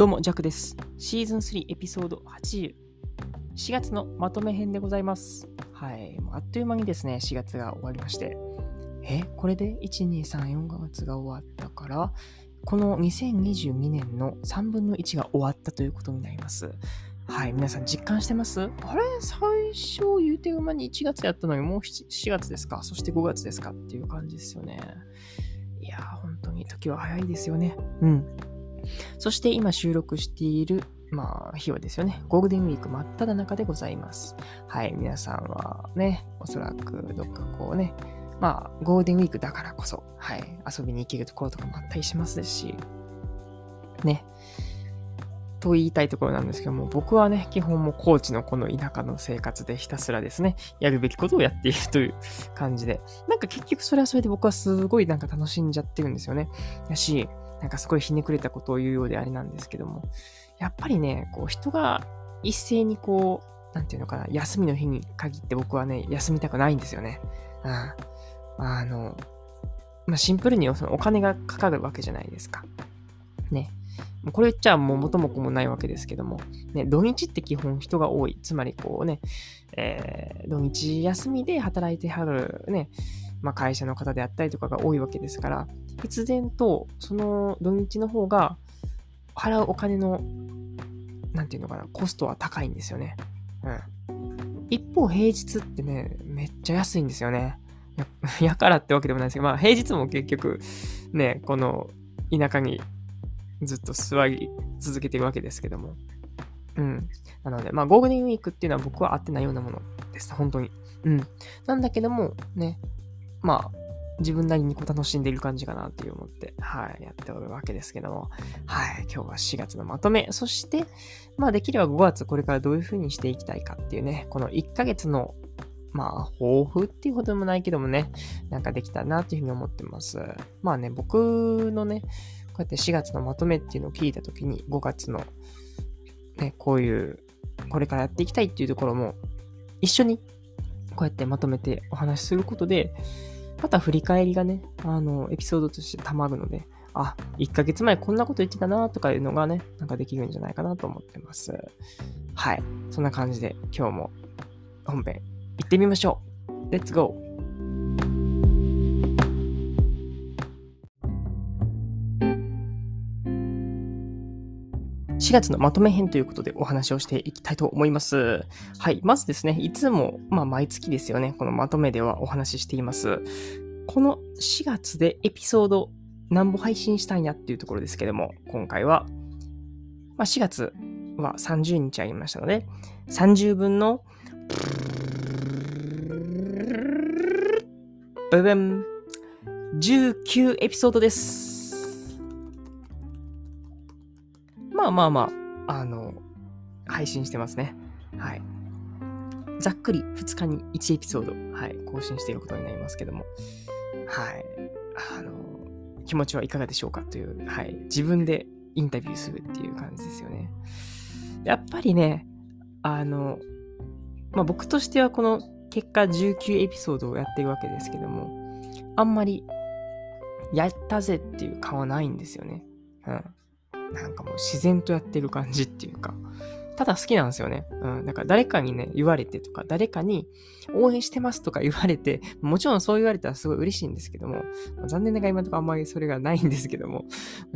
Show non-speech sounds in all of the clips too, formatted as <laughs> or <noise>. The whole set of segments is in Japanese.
どうも、ジャックです。シーズン3エピソード80。4月のまとめ編でございます。はい。あっという間にですね、4月が終わりまして。え、これで1、2、3、4月が終わったから、この2022年の3分の1が終わったということになります。はい。皆さん実感してます？あれ？最初言うてる間に1月やったのにもう 7, 4月ですか？そして5月ですか？っていう感じですよね。いやー、本当に時は早いですよね。うん。そして今収録している、まあ、日はですよね。ゴールデンウィーク真っ只中でございます。はい、皆さんはね、おそらくどっかこうね、まあ、ゴールデンウィークだからこそ、はい、遊びに行けるところとかもあったりしますし、ね。と言いたいところなんですけども、僕はね、基本もう高知のこの田舎の生活でひたすらですね、やるべきことをやっているという感じで、なんか結局それはそれで僕はすごいなんか楽しんじゃってるんですよね。だし、なんかすごいひねくれたことを言うようであれなんですけども、やっぱりね、こう人が一斉にこう、なんていうのかな、休みの日に限って僕はね、休みたくないんですよね。うん。あの、まあ、シンプルにそのお金がかかるわけじゃないですか。ね。これ言っちゃもう元も子もないわけですけども、ね、土日って基本人が多い。つまりこうね、えー、土日休みで働いてはるね、まあ、会社の方であったりとかが多いわけですから、必然とその土日の方が払うお金の、なんていうのかな、コストは高いんですよね。うん。一方、平日ってね、めっちゃ安いんですよね。や <laughs> やからってわけでもないですけど、まあ平日も結局、ね、この田舎にずっと座り続けてるわけですけども。うん。なので、まあゴールデンウィークっていうのは僕は合ってないようなものです。本当に。うん。なんだけども、ね、まあ、自分なりにこう楽しんでいる感じかなっていう思って、はい、やっておるわけですけども、はい、今日は4月のまとめ、そして、まあできれば5月これからどういう風にしていきたいかっていうね、この1ヶ月の、まあ、抱負っていうことでもないけどもね、なんかできたなっていうふうに思ってます。まあね、僕のね、こうやって4月のまとめっていうのを聞いたときに、5月の、ね、こういう、これからやっていきたいっていうところも、一緒にこうやってまとめてお話しすることで、また振り返りがね、あの、エピソードとしてたまるので、あ、1ヶ月前こんなこと言ってたなとかいうのがね、なんかできるんじゃないかなと思ってます。はい。そんな感じで今日も本編行ってみましょう。レッツゴー4月のまとめ編ということでお話をしていきたいと思います。はい。まずですね、いつも、まあ、毎月ですよね、このまとめではお話ししています。この4月でエピソード何本配信したいなっていうところですけども、今回は、まあ、4月は30日ありましたので、30分の、ブブン、19エピソードです。まあまあまあ、あの、配信してますね。はい。ざっくり2日に1エピソード、はい、更新していることになりますけども、はい。あの、気持ちはいかがでしょうか？という、はい。自分でインタビューするっていう感じですよね。やっぱりね、あの、まあ僕としてはこの結果19エピソードをやってるわけですけども、あんまり、やったぜっていう感はないんですよね。うん。なんかもう自然とやってる感じっていうか、ただ好きなんですよね。うん。だから誰かにね、言われてとか、誰かに応援してますとか言われて、もちろんそう言われたらすごい嬉しいんですけども、残念ながら今のところあんまりそれがないんですけども、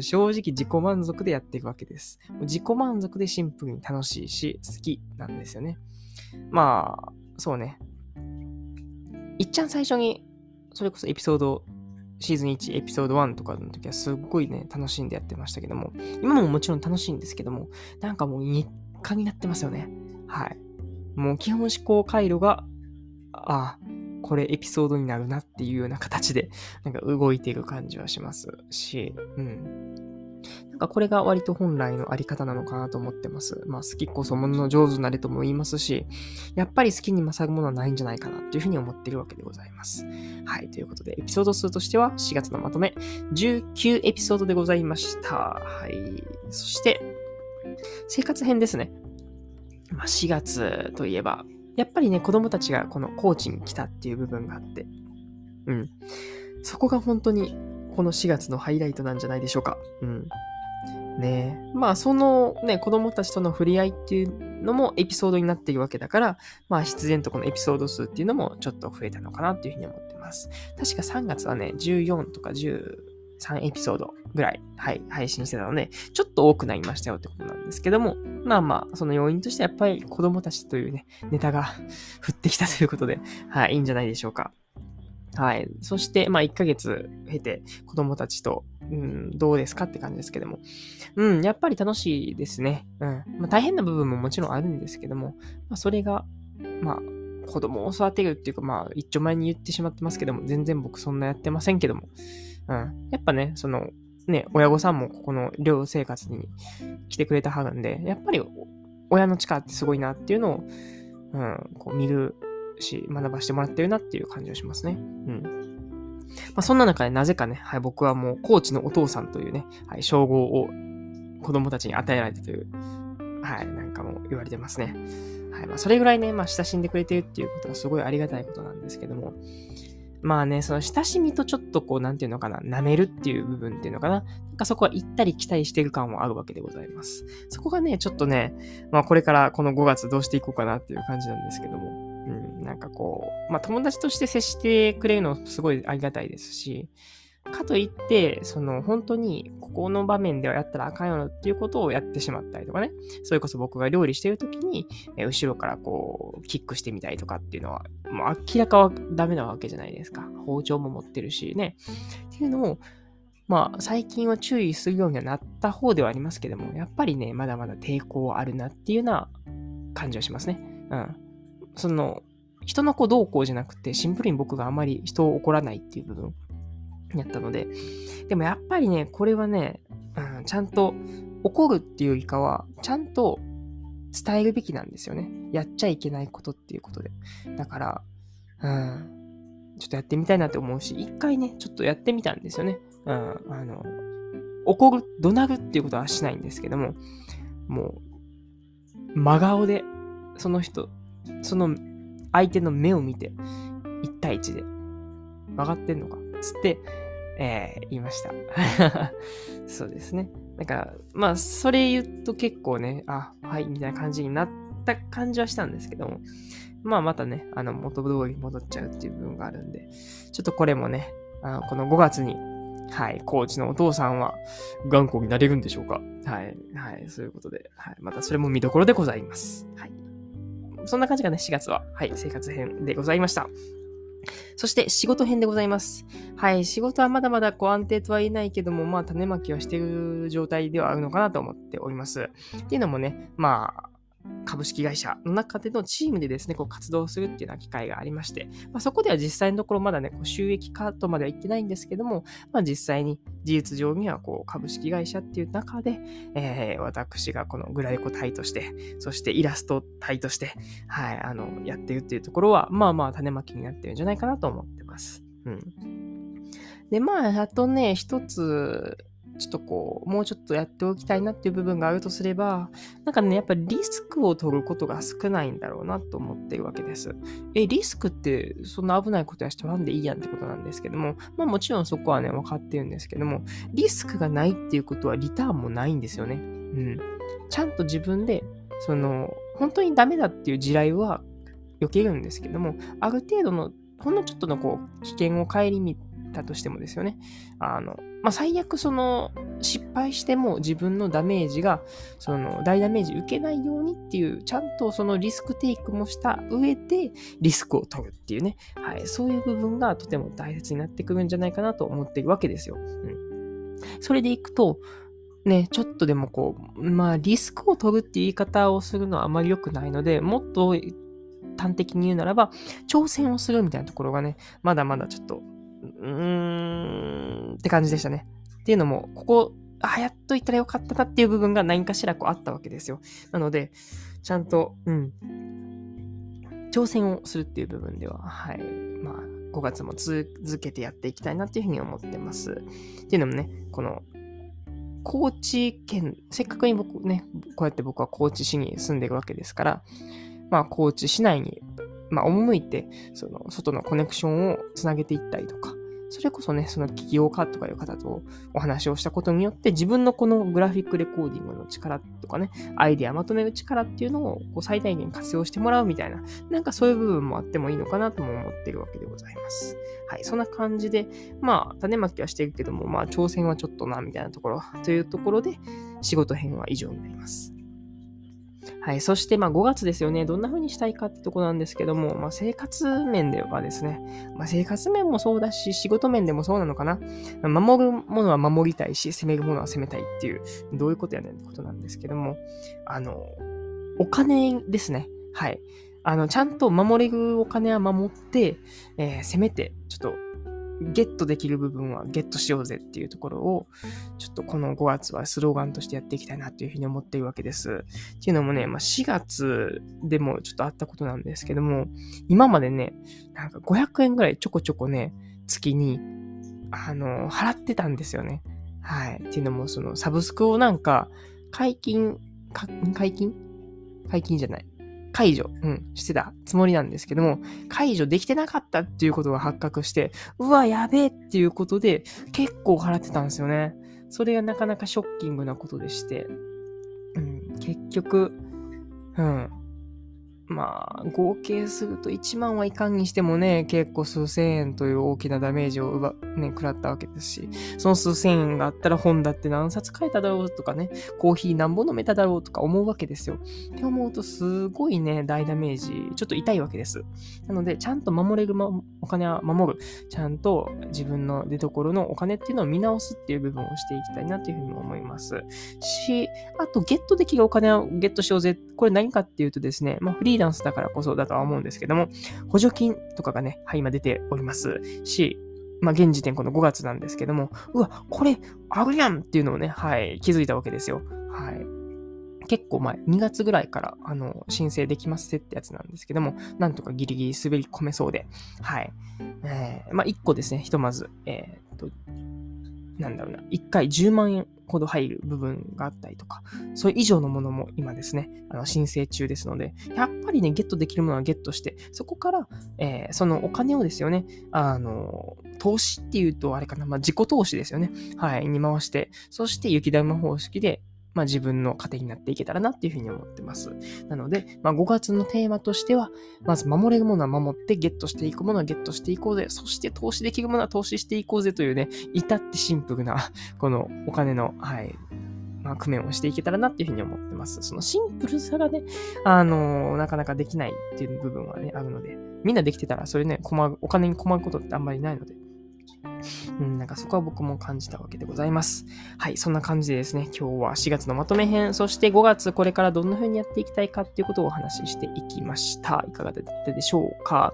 正直自己満足でやっていくわけです。自己満足でシンプルに楽しいし、好きなんですよね。まあ、そうね。いっちゃん最初に、それこそエピソードシーズン1エピソード1とかの時はすっごいね、楽しんでやってましたけども、今ももちろん楽しいんですけども、なんかもう日課になってますよね。はい。もう基本思考回路が、ああ、これエピソードになるなっていうような形で、なんか動いている感じはしますし、うん。かこれが割と本来のあり方なのかなと思ってます。まあ好きこそものの上手なれとも言いますし、やっぱり好きに勝るものはないんじゃないかなっていうふうに思ってるわけでございます。はい。ということで、エピソード数としては4月のまとめ、19エピソードでございました。はい。そして、生活編ですね。まあ、4月といえば、やっぱりね、子供たちがこの高知に来たっていう部分があって、うん。そこが本当にこの4月のハイライトなんじゃないでしょうか。うん。ねまあそのね、子供たちとの触れ合いっていうのもエピソードになっているわけだから、まあ必然とこのエピソード数っていうのもちょっと増えたのかなっていうふうに思ってます。確か3月はね、14とか13エピソードぐらい、はい、配信してたので、ちょっと多くなりましたよってことなんですけども、まあまあ、その要因としてやっぱり子供たちというね、ネタが <laughs> 降ってきたということで、はい、いいんじゃないでしょうか。はい。そして、まあ、1ヶ月経て、子供たちと、うん、どうですかって感じですけども。うん、やっぱり楽しいですね。うん。まあ、大変な部分ももちろんあるんですけども、まあ、それが、まあ、子供を育てるっていうか、まあ、一丁前に言ってしまってますけども、全然僕そんなやってませんけども。うん。やっぱね、その、ね、親御さんもここの寮生活に来てくれたはずなんで、やっぱり親の力ってすごいなっていうのを、うん、こう見るし、学ばしてもらってるなっていう感じがしますね。うん。まあ、そんな中でなぜかね、はい、僕はもうコーチのお父さんというね、はい、称号を子供たちに与えられたという、はい、なんかも言われてますね。はい、まあ、それぐらいね、まあ、親しんでくれてるっていうことがすごいありがたいことなんですけども、まあね、その親しみとちょっとこう、なんていうのかな、舐めるっていう部分っていうのかな。なんかそこは行ったり来たりしてる感はあるわけでございます。そこがね、ちょっとね、まあこれからこの5月どうしていこうかなっていう感じなんですけども。なんかこう、まあ友達として接してくれるのすごいありがたいですし、かといって、その本当にここの場面ではやったらあかんよっていうことをやってしまったりとかね。それこそ僕が料理してる時に、え後ろからこう、キックしてみたりとかっていうのは、もう明らかはダメなわけじゃないですか。包丁も持ってるしね。っていうのを、まあ最近は注意するようにはなった方ではありますけども、やっぱりね、まだまだ抵抗あるなっていうような感じはしますね。うん。その、人の子どうこうじゃなくて、シンプルに僕があまり人を怒らないっていう部分やったので、でもやっぱりね、これはね、うん、ちゃんと怒るっていうよりかは、ちゃんと伝えるべきなんですよね。やっちゃいけないことっていうことで。だから、うん、ちょっとやってみたいなって思うし、一回ね、ちょっとやってみたんですよね。うん、あの、怒る、怒鳴るっていうことはしないんですけども、もう、真顔で、その人、その相手の目を見て、1対1で、分かってんのかつって、えー、言いました。<laughs> そうですね。なんか、まあ、それ言うと結構ね、あ、はい、みたいな感じになった感じはしたんですけども、まあ、またね、あの、元通りに戻っちゃうっていう部分があるんで、ちょっとこれもね、あのこの5月に、はい、コーチのお父さんは頑固になれるんでしょうかはい、はい、そういうことで、はい、またそれも見どころでございます。はい。そんな感じがね、4月は、はい、生活編でございました。そして仕事編でございます。はい、仕事はまだまだこう安定とは言えないけども、まあ種まきをしている状態ではあるのかなと思っております。っていうのもね、まあ、株式会社の中でのチームでですね、こう活動するっていうような機会がありまして、まあ、そこでは実際のところまだね、こう収益化とまでは言ってないんですけども、まあ、実際に事実上にはこう株式会社っていう中で、えー、私がこのグライコ隊として、そしてイラスト隊として、はい、あの、やってるっていうところは、まあまあ種まきになってるんじゃないかなと思ってます。うん。で、まあ、あとね、一つ、ちょっとこう、もうちょっとやっておきたいなっていう部分があるとすれば、なんかね、やっぱりリスクを取ることが少ないんだろうなと思っているわけです。え、リスクってそんな危ないことやし取らんでいいやんってことなんですけども、まあもちろんそこはね、分かってるんですけども、リスクがないっていうことはリターンもないんですよね。うん。ちゃんと自分で、その、本当にダメだっていう地雷は避けるんですけども、ある程度の、ほんのちょっとのこう、危険を顧みたとしてもですよね。あの、まあ、最悪その失敗しても自分のダメージがその大ダメージ受けないようにっていうちゃんとそのリスクテイクもした上でリスクを取るっていうね、はい、そういう部分がとても大切になってくるんじゃないかなと思っているわけですよ。うん、それでいくとね、ちょっとでもこう、まあリスクを取るっていう言い方をするのはあまり良くないので、もっと端的に言うならば、挑戦をするみたいなところがね、まだまだちょっとうーん、って感じでしたね。っていうのも、ここ、あ、やっと言ったらよかったなっていう部分が何かしらこうあったわけですよ。なので、ちゃんと、うん、挑戦をするっていう部分では、はい、まあ、5月も続けてやっていきたいなっていうふうに思ってます。っていうのもね、この、高知県、せっかくに僕ね、こうやって僕は高知市に住んでるわけですから、まあ、高知市内にまあ、赴いて、その、外のコネクションをつなげていったりとか、それこそね、その起業家とかいう方とお話をしたことによって、自分のこのグラフィックレコーディングの力とかね、アイデアまとめる力っていうのをこう最大限活用してもらうみたいな、なんかそういう部分もあってもいいのかなとも思ってるわけでございます。はい、そんな感じで、まあ、種まきはしてるけども、まあ、挑戦はちょっとな、みたいなところ、というところで、仕事編は以上になります。はい。そして、まあ、5月ですよね。どんな風にしたいかってとこなんですけども、まあ、生活面ではですね、まあ、生活面もそうだし、仕事面でもそうなのかな。守るものは守りたいし、攻めるものは攻めたいっていう、どういうことやねんってことなんですけども、あの、お金ですね。はい。あの、ちゃんと守れるお金は守って、えー、攻めて、ちょっとゲットできる部分はゲットしようぜっていうところを、ちょっとこの5月はスローガンとしてやっていきたいなっていうふうに思っているわけです。っていうのもね、まあ、4月でもちょっとあったことなんですけども、今までね、なんか500円ぐらいちょこちょこね、月に、あの、払ってたんですよね。はい。っていうのも、そのサブスクをなんか、解禁、解禁？解禁じゃない。解除、うん、してたつもりなんですけども、解除できてなかったっていうことが発覚して、うわ、やべえっていうことで、結構払ってたんですよね。それがなかなかショッキングなことでして、うん、結局、うん、まあ、合計すると1万はいかんにしてもね、結構数千円という大きなダメージを奪、ね、食らったわけですし、その数千円があったら本だって何冊買えただろうとかね、コーヒー何本飲めただろうとか思うわけですよ。って思うとすごいね、大ダメージ、ちょっと痛いわけです。なので、ちゃんと守れる、まお金は守る。ちゃんと自分の出所のお金っていうのを見直すっていう部分をしていきたいなというふうに思います。し、あと、ゲットできるお金をゲットしようぜ。これ何かっていうとですね、まあ、フリーランスだからこそだとは思うんですけども、補助金とかがね、はい、今出ておりますし、まあ、現時点この5月なんですけども、うわ、これ、あるやんっていうのをね、はい、気づいたわけですよ。はい。結構前、2月ぐらいから、あの、申請できますってやつなんですけども、なんとかギリギリ滑り込めそうで、はい。えー、まあ、1個ですね、ひとまず、えー、っと、なんだろうな、1回10万円ほど入る部分があったりとか、それ以上のものも今ですね、あの申請中ですので、やっぱりね、ゲットできるものはゲットして、そこから、えー、そのお金をですよね、あの、投資っていうと、あれかな、まあ、自己投資ですよね。はい、に回して、そして雪玉方式で、まあ、自分の糧になっていけたらなっていうふうに思ってます。なので、まあ、5月のテーマとしては、まず守れるものは守って、ゲットしていくものはゲットしていこうぜ。そして投資できるものは投資していこうぜというね、至ってシンプルな、<laughs> このお金の、はい、まあ、工面をしていけたらなっていうふうに思ってます。そのシンプルさがね、あのー、なかなかできないっていう部分はね、あるので、みんなできてたら、それね、困る、お金に困ることってあんまりないので、うん、なんかそこは僕も感じたわけでございます。はい、そんな感じでですね、今日は4月のまとめ編、そして5月これからどんな風にやっていきたいかっていうことをお話ししていきました。いかがだったでしょうか、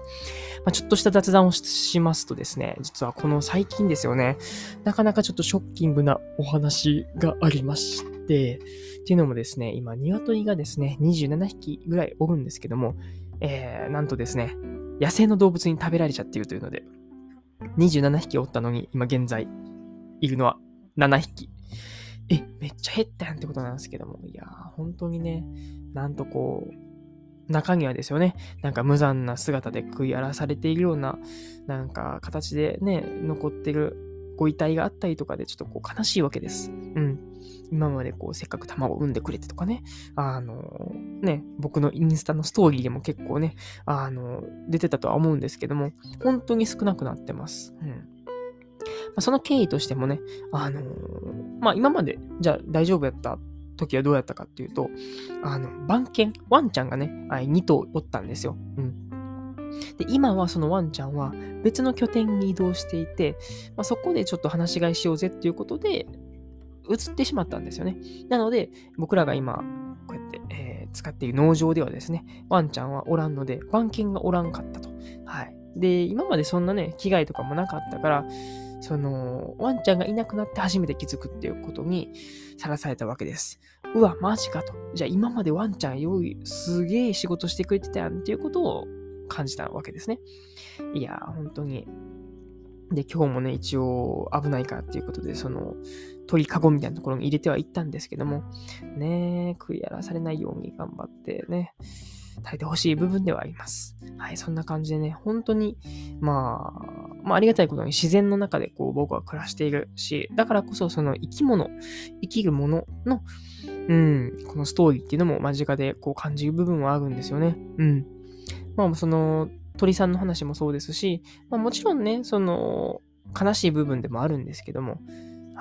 まあ、ちょっとした雑談をしますとですね、実はこの最近ですよね、なかなかちょっとショッキングなお話がありまして、っていうのもですね、今、鶏がですね、27匹ぐらいおるんですけども、えー、なんとですね、野生の動物に食べられちゃっているというので、27匹おったのに、今現在、いるのは7匹。え、めっちゃ減ったやんってことなんですけども。いやー、本当にね、なんとこう、中にはですよね、なんか無残な姿で食い荒らされているような、なんか形でね、残ってるご遺体があったりとかで、ちょっとこう悲しいわけです。うん。今までこう、せっかく卵を産んでくれてとかね、あの、ね、僕のインスタのストーリーでも結構ね、あの、出てたとは思うんですけども、本当に少なくなってます。うん。ま、その経緯としてもね、あのまあ、今まで、じゃあ大丈夫やった時はどうやったかっていうと、あの、番犬、ワンちゃんがね、2頭おったんですよ。うん。で、今はそのワンちゃんは別の拠点に移動していて、まあ、そこでちょっと話し飼いしようぜっていうことで、移ってしまったんですよね。なので、僕らが今、こうやって、えー、使っている農場ではですね、ワンちゃんはおらんので、番犬がおらんかったと。はい。で、今までそんなね、危害とかもなかったから、その、ワンちゃんがいなくなって初めて気づくっていうことにさらされたわけです。うわ、マジかと。じゃあ今までワンちゃん用意、すげえ仕事してくれてたやんっていうことを感じたわけですね。いやー、本当に。で、今日もね、一応危ないからっていうことで、その、鳥かごみたいなところに入れてはいったんですけども、ねえ食い荒らされないように頑張ってね、耐えてほしい部分ではあります。はい、そんな感じでね、本当に、まあ、まあ、ありがたいことに自然の中でこう僕は暮らしているし、だからこそその生き物、生きるものの、うん、このストーリーっていうのも間近でこう感じる部分はあるんですよね。うん。まあ、その、鳥さんの話もそうですし、まあ、もちろんね、その、悲しい部分でもあるんですけども、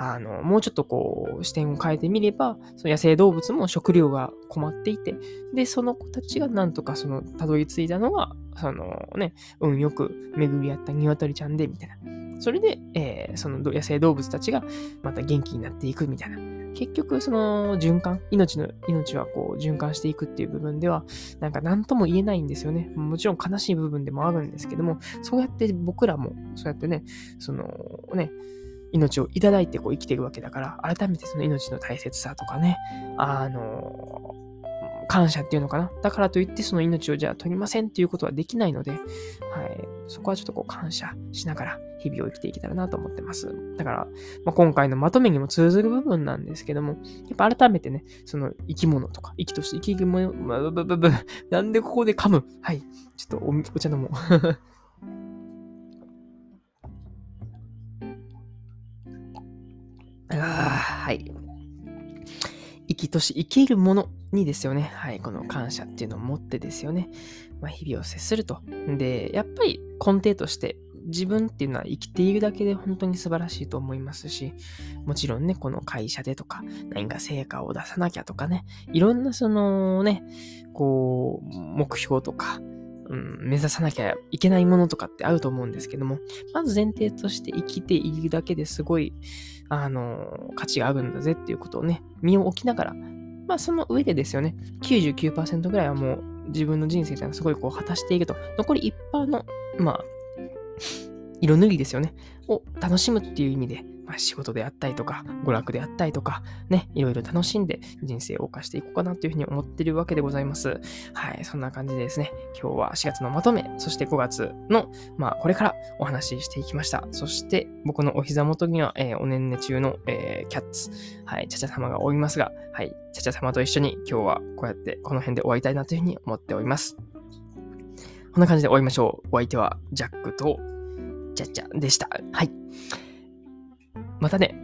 あの、もうちょっとこう、視点を変えてみれば、その野生動物も食料が困っていて、で、その子たちがなんとかその、たどり着いたのが、そのね、運よく巡り合った鶏ちゃんで、みたいな。それで、えー、その野生動物たちがまた元気になっていくみたいな。結局、その循環、命の、命はこう循環していくっていう部分では、なんか何とも言えないんですよね。もちろん悲しい部分でもあるんですけども、そうやって僕らも、そうやってね、そのね、命をいただいてこう生きていくわけだから、改めてその命の大切さとかね、あの、感謝っていうのかな。だからといってその命をじゃあ取りませんっていうことはできないので、はい、そこはちょっとこう感謝しながら日々を生きていけたらなと思ってます。だから、まあ、今回のまとめにも通ずる部分なんですけども、やっぱ改めてね、その生き物とか、生きとして生き物、まぶぶぶなんでここで噛むはい。ちょっとおお茶飲もう。生きとし生きるものにですよね。はい。この感謝っていうのを持ってですよね。まあ、日々を接すると。で、やっぱり根底として自分っていうのは生きているだけで本当に素晴らしいと思いますし、もちろんね、この会社でとか、何か成果を出さなきゃとかね、いろんなそのね、こう、目標とか、うん、目指さなきゃいけないものとかってあると思うんですけども、まず前提として生きているだけですごい、あの、価値があるんだぜっていうことをね、身を置きながら、まあその上でですよね、99%ぐらいはもう自分の人生っていうのはすごいこう果たしていると、残り1%の、まあ、色塗りですよね。を楽しむっていう意味で、まあ、仕事であったりとか、娯楽であったりとか、ね、いろいろ楽しんで人生を謳歌していこうかなというふうに思っているわけでございます。はい、そんな感じでですね、今日は4月のまとめ、そして5月の、まあ、これからお話ししていきました。そして、僕のお膝元には、えー、おねんね中の、えー、キャッツ、はい、ちゃちゃ様がおりますが、はい、ちゃちゃ様と一緒に今日はこうやってこの辺で終わりたいなというふうに思っております。こんな感じで終わりましょう。お相手はジャックと、ちゃちゃでした。はい。またね。